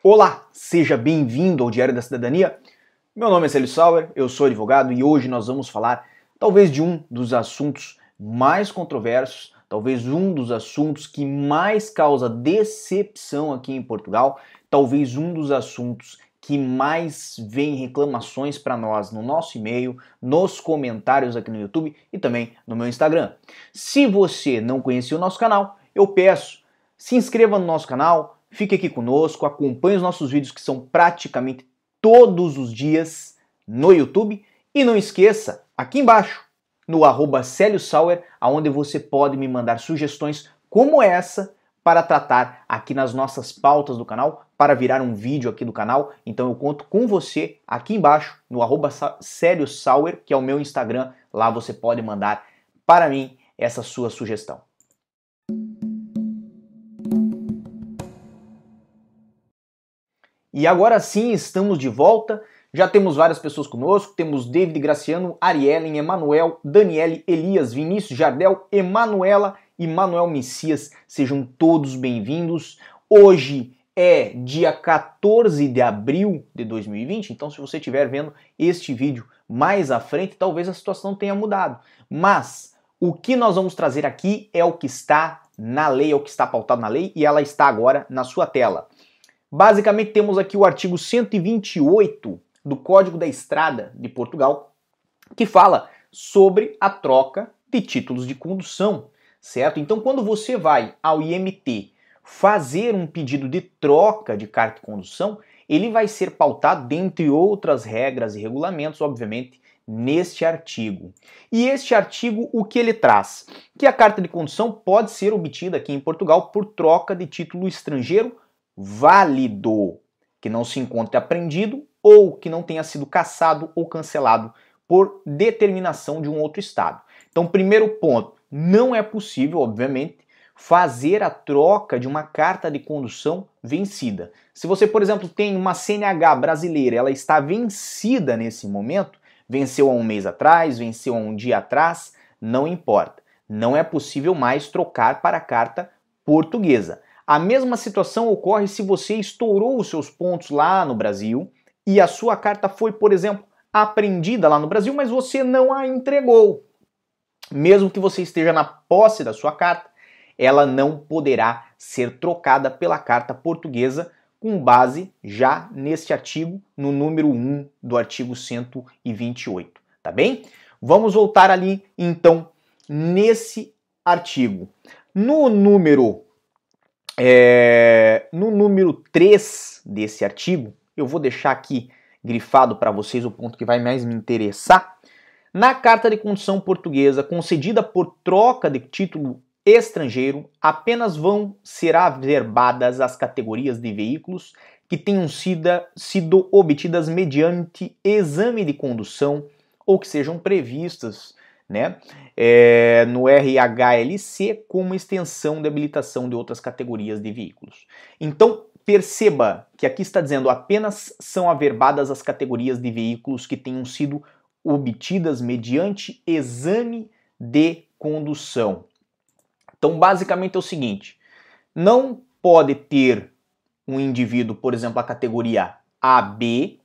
Olá, seja bem-vindo ao Diário da Cidadania. Meu nome é Célio Sauer, eu sou advogado e hoje nós vamos falar talvez de um dos assuntos mais controversos, talvez um dos assuntos que mais causa decepção aqui em Portugal, talvez um dos assuntos que mais vem reclamações para nós no nosso e-mail, nos comentários aqui no YouTube e também no meu Instagram. Se você não conhecia o nosso canal, eu peço, se inscreva no nosso canal, Fique aqui conosco, acompanhe os nossos vídeos que são praticamente todos os dias no YouTube e não esqueça, aqui embaixo, no arroba Célio Sauer, aonde você pode me mandar sugestões como essa para tratar aqui nas nossas pautas do canal, para virar um vídeo aqui do canal. Então eu conto com você aqui embaixo no arroba Sauer, que é o meu Instagram. Lá você pode mandar para mim essa sua sugestão. E agora sim estamos de volta. Já temos várias pessoas conosco. Temos David Graciano, Ariellen, Emanuel, Daniele, Elias, Vinícius Jardel, Emanuela e Manuel Messias. Sejam todos bem-vindos. Hoje é dia 14 de abril de 2020, então se você estiver vendo este vídeo mais à frente, talvez a situação tenha mudado. Mas o que nós vamos trazer aqui é o que está na lei, é o que está pautado na lei e ela está agora na sua tela. Basicamente, temos aqui o artigo 128 do Código da Estrada de Portugal, que fala sobre a troca de títulos de condução, certo? Então, quando você vai ao IMT fazer um pedido de troca de carta de condução, ele vai ser pautado, dentre outras regras e regulamentos, obviamente, neste artigo. E este artigo, o que ele traz? Que a carta de condução pode ser obtida aqui em Portugal por troca de título estrangeiro válido, que não se encontre apreendido ou que não tenha sido cassado ou cancelado por determinação de um outro estado. Então, primeiro ponto, não é possível, obviamente, fazer a troca de uma carta de condução vencida. Se você, por exemplo, tem uma CNH brasileira, ela está vencida nesse momento, venceu há um mês atrás, venceu há um dia atrás, não importa. Não é possível mais trocar para a carta portuguesa. A mesma situação ocorre se você estourou os seus pontos lá no Brasil e a sua carta foi, por exemplo, apreendida lá no Brasil, mas você não a entregou. Mesmo que você esteja na posse da sua carta, ela não poderá ser trocada pela carta portuguesa com base já neste artigo, no número 1 do artigo 128, tá bem? Vamos voltar ali então nesse artigo. No número é, no número 3 desse artigo, eu vou deixar aqui grifado para vocês o ponto que vai mais me interessar. Na carta de condução portuguesa concedida por troca de título estrangeiro, apenas vão ser averbadas as categorias de veículos que tenham sido, sido obtidas mediante exame de condução ou que sejam previstas né, é, no RHLC como extensão de habilitação de outras categorias de veículos. Então, perceba que aqui está dizendo apenas são averbadas as categorias de veículos que tenham sido obtidas mediante exame de condução. Então, basicamente é o seguinte: não pode ter um indivíduo, por exemplo, a categoria AB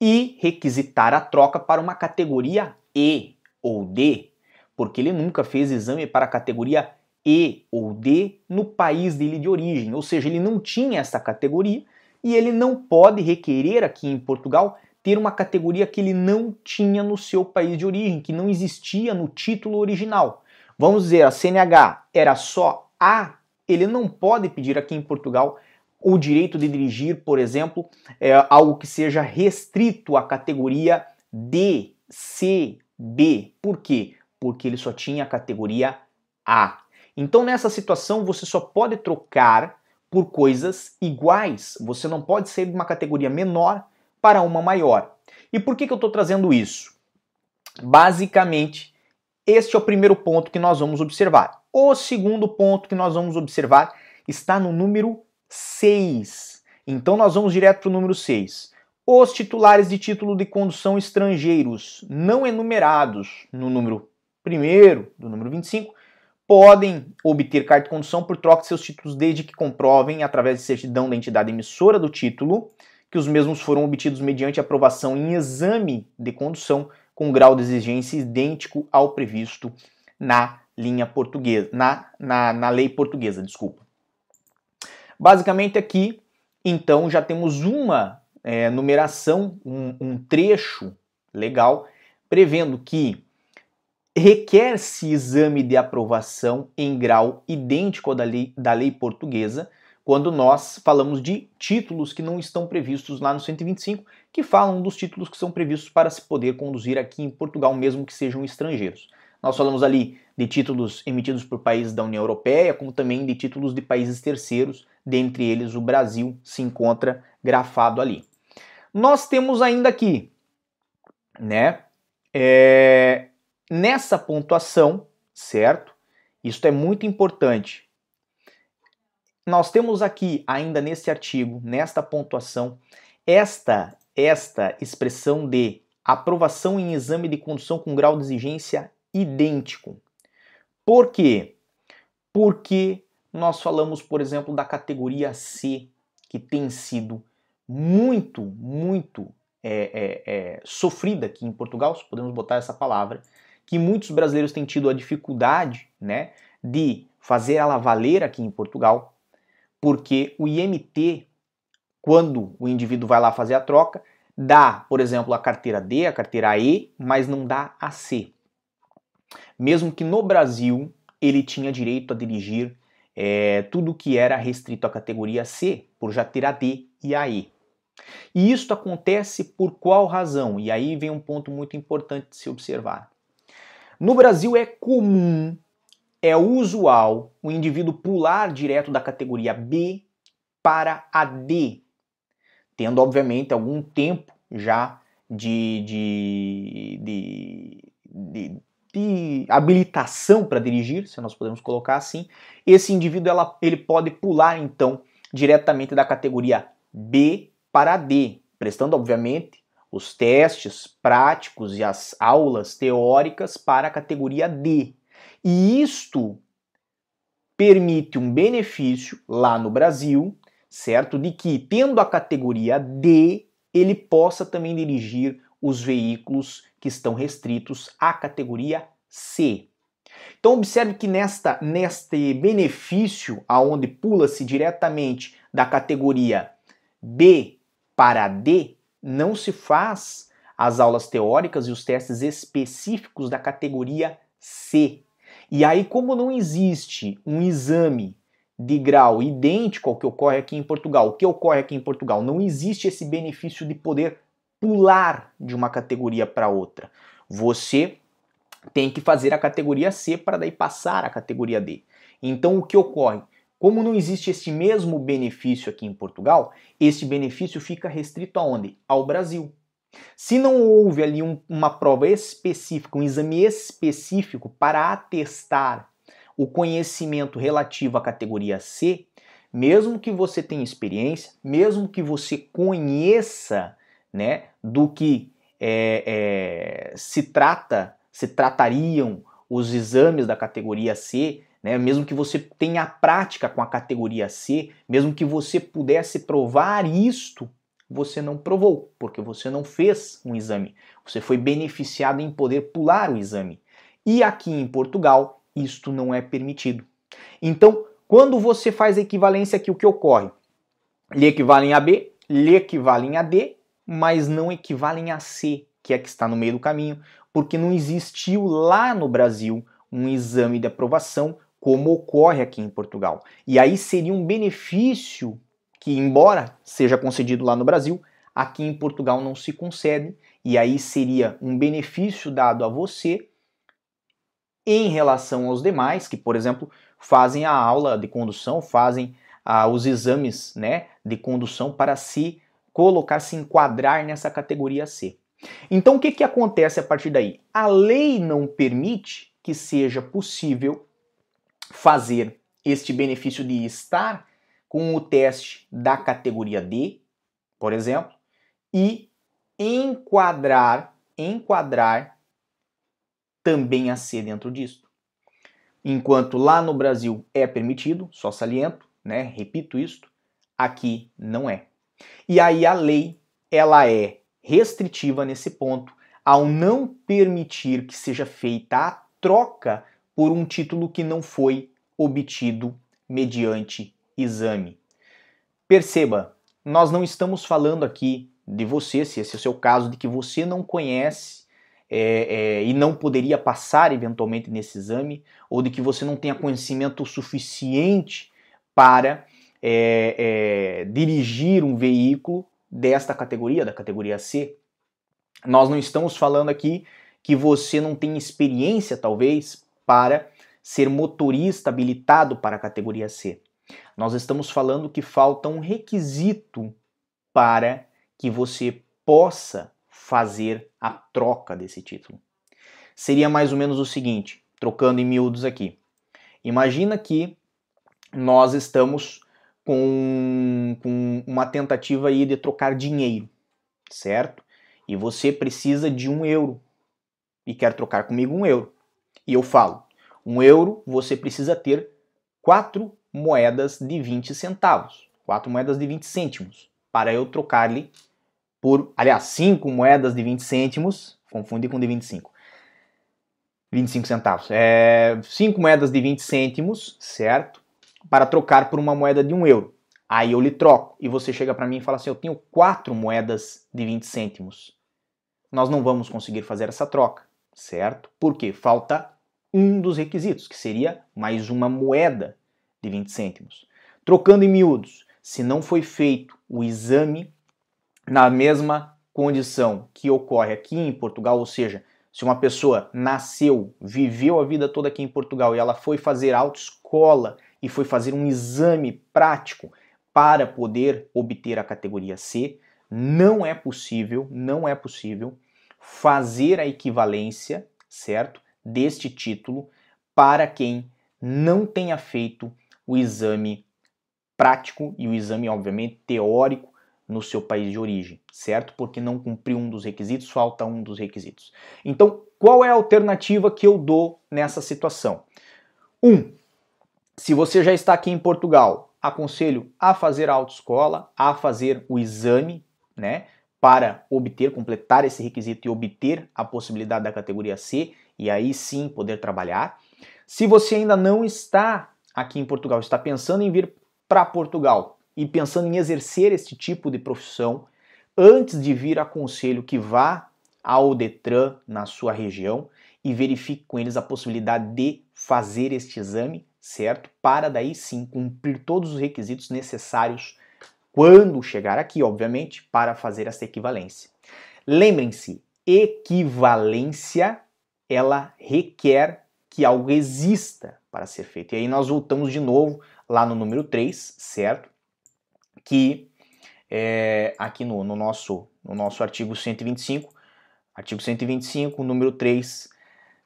e requisitar a troca para uma categoria E ou D, porque ele nunca fez exame para a categoria E ou D no país dele de origem, ou seja, ele não tinha essa categoria e ele não pode requerer aqui em Portugal ter uma categoria que ele não tinha no seu país de origem, que não existia no título original. Vamos dizer, a CNH era só A, ele não pode pedir aqui em Portugal o direito de dirigir, por exemplo, é, algo que seja restrito à categoria D, C B. Por quê? Porque ele só tinha a categoria A. Então nessa situação você só pode trocar por coisas iguais. Você não pode ser de uma categoria menor para uma maior. E por que, que eu estou trazendo isso? Basicamente, este é o primeiro ponto que nós vamos observar. O segundo ponto que nós vamos observar está no número 6. Então nós vamos direto para o número 6. Os titulares de título de condução estrangeiros não enumerados no número 1 do número 25 podem obter carta de condução por troca de seus títulos desde que comprovem, através de certidão da entidade emissora do título, que os mesmos foram obtidos mediante aprovação em exame de condução com grau de exigência idêntico ao previsto na linha portuguesa, na, na, na lei portuguesa, desculpa. Basicamente aqui, então, já temos uma é, numeração, um, um trecho legal, prevendo que requer-se exame de aprovação em grau idêntico ao da lei, da lei portuguesa, quando nós falamos de títulos que não estão previstos lá no 125, que falam dos títulos que são previstos para se poder conduzir aqui em Portugal, mesmo que sejam estrangeiros. Nós falamos ali de títulos emitidos por países da União Europeia, como também de títulos de países terceiros, dentre eles o Brasil se encontra grafado ali. Nós temos ainda aqui, né, é, nessa pontuação, certo? Isso é muito importante nós temos aqui, ainda nesse artigo, nesta pontuação, esta, esta expressão de aprovação em exame de condução com grau de exigência idêntico. Por quê? Porque nós falamos, por exemplo, da categoria C, que tem sido muito, muito é, é, é, sofrida aqui em Portugal, se podemos botar essa palavra, que muitos brasileiros têm tido a dificuldade né, de fazer ela valer aqui em Portugal, porque o IMT, quando o indivíduo vai lá fazer a troca, dá, por exemplo, a carteira D, a carteira E, mas não dá a C. Mesmo que no Brasil ele tinha direito a dirigir é, tudo que era restrito à categoria C, por já ter a D e a E. E isso acontece por qual razão? E aí vem um ponto muito importante de se observar. No Brasil é comum é usual o indivíduo pular direto da categoria B para a D, tendo obviamente algum tempo já de, de, de, de, de habilitação para dirigir, se nós podemos colocar assim, esse indivíduo ela, ele pode pular então diretamente da categoria B para D, prestando obviamente os testes práticos e as aulas teóricas para a categoria D. E isto permite um benefício lá no Brasil, certo? De que, tendo a categoria D, ele possa também dirigir os veículos que estão restritos à categoria C. Então observe que nesta neste benefício aonde pula-se diretamente da categoria B para D, não se faz as aulas teóricas e os testes específicos da categoria C. E aí, como não existe um exame de grau idêntico ao que ocorre aqui em Portugal, o que ocorre aqui em Portugal? Não existe esse benefício de poder pular de uma categoria para outra. Você tem que fazer a categoria C para daí passar a categoria D. Então, o que ocorre? Como não existe esse mesmo benefício aqui em Portugal, esse benefício fica restrito aonde? Ao Brasil. Se não houve ali um, uma prova específica, um exame específico para atestar o conhecimento relativo à categoria C, mesmo que você tenha experiência, mesmo que você conheça né, do que é, é, se trata, se tratariam os exames da categoria C, né, mesmo que você tenha prática com a categoria C, mesmo que você pudesse provar isto você não provou, porque você não fez um exame. Você foi beneficiado em poder pular o exame. E aqui em Portugal, isto não é permitido. Então, quando você faz a equivalência aqui, o que ocorre? Lhe equivalem a B, lhe equivalem a D, mas não equivalem a C, que é que está no meio do caminho, porque não existiu lá no Brasil um exame de aprovação como ocorre aqui em Portugal. E aí seria um benefício que, embora seja concedido lá no Brasil, aqui em Portugal não se concede, e aí seria um benefício dado a você em relação aos demais, que, por exemplo, fazem a aula de condução, fazem ah, os exames né, de condução para se colocar, se enquadrar nessa categoria C. Então, o que, que acontece a partir daí? A lei não permite que seja possível fazer este benefício de estar com o teste da categoria D, por exemplo, e enquadrar, enquadrar também a C dentro disso. enquanto lá no Brasil é permitido, só saliento, né? Repito isto, aqui não é. E aí a lei, ela é restritiva nesse ponto, ao não permitir que seja feita a troca por um título que não foi obtido mediante exame. Perceba, nós não estamos falando aqui de você, se esse é o seu caso, de que você não conhece é, é, e não poderia passar eventualmente nesse exame, ou de que você não tenha conhecimento suficiente para é, é dirigir um veículo desta categoria, da categoria C. Nós não estamos falando aqui que você não tem experiência, talvez, para ser motorista habilitado para a categoria C. Nós estamos falando que falta um requisito para que você possa fazer a troca desse título. Seria mais ou menos o seguinte, trocando em miúdos aqui. Imagina que nós estamos com, com uma tentativa aí de trocar dinheiro, certo? E você precisa de um euro e quer trocar comigo um euro. E eu falo, um euro você precisa ter quatro moedas de 20 centavos, quatro moedas de 20 cêntimos, para eu trocar-lhe por, aliás, cinco moedas de 20 cêntimos, confunde com de 25. 25 centavos. É, cinco moedas de 20 cêntimos, certo? Para trocar por uma moeda de um euro. Aí eu lhe troco e você chega para mim e fala assim: Eu tenho quatro moedas de 20 cêntimos. Nós não vamos conseguir fazer essa troca, certo? Porque falta um dos requisitos, que seria mais uma moeda de 20 cêntimos. Trocando em miúdos, se não foi feito o exame na mesma condição que ocorre aqui em Portugal, ou seja, se uma pessoa nasceu, viveu a vida toda aqui em Portugal e ela foi fazer autoescola e foi fazer um exame prático para poder obter a categoria C, não é possível, não é possível fazer a equivalência, certo? Deste título para quem não tenha feito o exame prático e o exame, obviamente, teórico no seu país de origem, certo? Porque não cumpriu um dos requisitos, falta um dos requisitos. Então, qual é a alternativa que eu dou nessa situação? Um, se você já está aqui em Portugal, aconselho a fazer a autoescola, a fazer o exame, né? Para obter, completar esse requisito e obter a possibilidade da categoria C e aí sim poder trabalhar. Se você ainda não está aqui em Portugal está pensando em vir para Portugal e pensando em exercer este tipo de profissão, antes de vir, aconselho que vá ao Detran na sua região e verifique com eles a possibilidade de fazer este exame, certo? Para daí sim cumprir todos os requisitos necessários quando chegar aqui, obviamente, para fazer essa equivalência. Lembrem-se, equivalência ela requer que algo exista para ser feito. E aí nós voltamos de novo lá no número 3, certo? Que é, aqui no, no, nosso, no nosso artigo 125, artigo 125, número 3,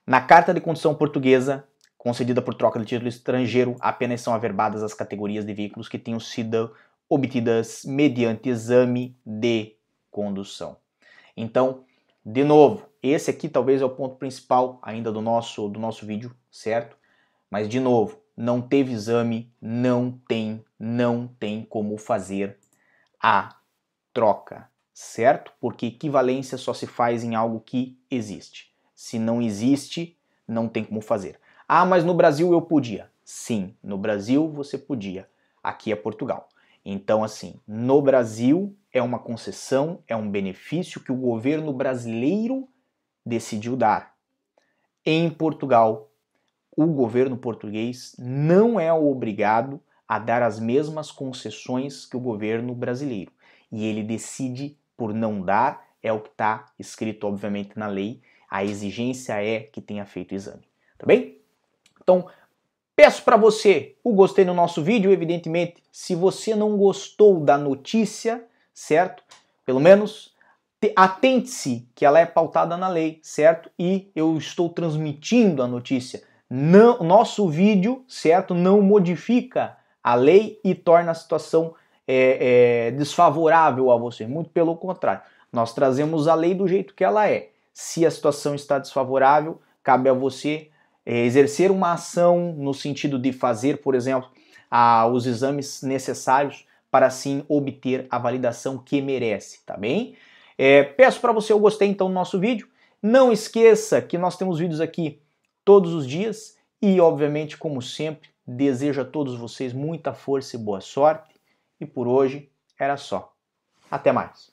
na Carta de Condição Portuguesa, concedida por troca de título estrangeiro, apenas são averbadas as categorias de veículos que tenham sido obtidas mediante exame de condução. Então, de novo, esse aqui talvez é o ponto principal ainda do nosso, do nosso vídeo, certo? Mas de novo, não teve exame, não tem, não tem como fazer a troca, certo? Porque equivalência só se faz em algo que existe. Se não existe, não tem como fazer. Ah, mas no Brasil eu podia. Sim, no Brasil você podia. Aqui é Portugal. Então, assim, no Brasil é uma concessão, é um benefício que o governo brasileiro decidiu dar. Em Portugal, o governo português não é obrigado a dar as mesmas concessões que o governo brasileiro. E ele decide por não dar, é o que está escrito, obviamente, na lei. A exigência é que tenha feito o exame. Tá bem? Então, peço para você o gostei no nosso vídeo. Evidentemente, se você não gostou da notícia, certo? Pelo menos atente-se que ela é pautada na lei, certo? E eu estou transmitindo a notícia não, nosso vídeo, certo, não modifica a lei e torna a situação é, é, desfavorável a você. Muito pelo contrário, nós trazemos a lei do jeito que ela é. Se a situação está desfavorável, cabe a você exercer uma ação no sentido de fazer, por exemplo, a, os exames necessários para assim obter a validação que merece, tá bem? É, peço para você o gostei então do nosso vídeo. Não esqueça que nós temos vídeos aqui todos os dias e, obviamente, como sempre, desejo a todos vocês muita força e boa sorte. E por hoje era só. Até mais.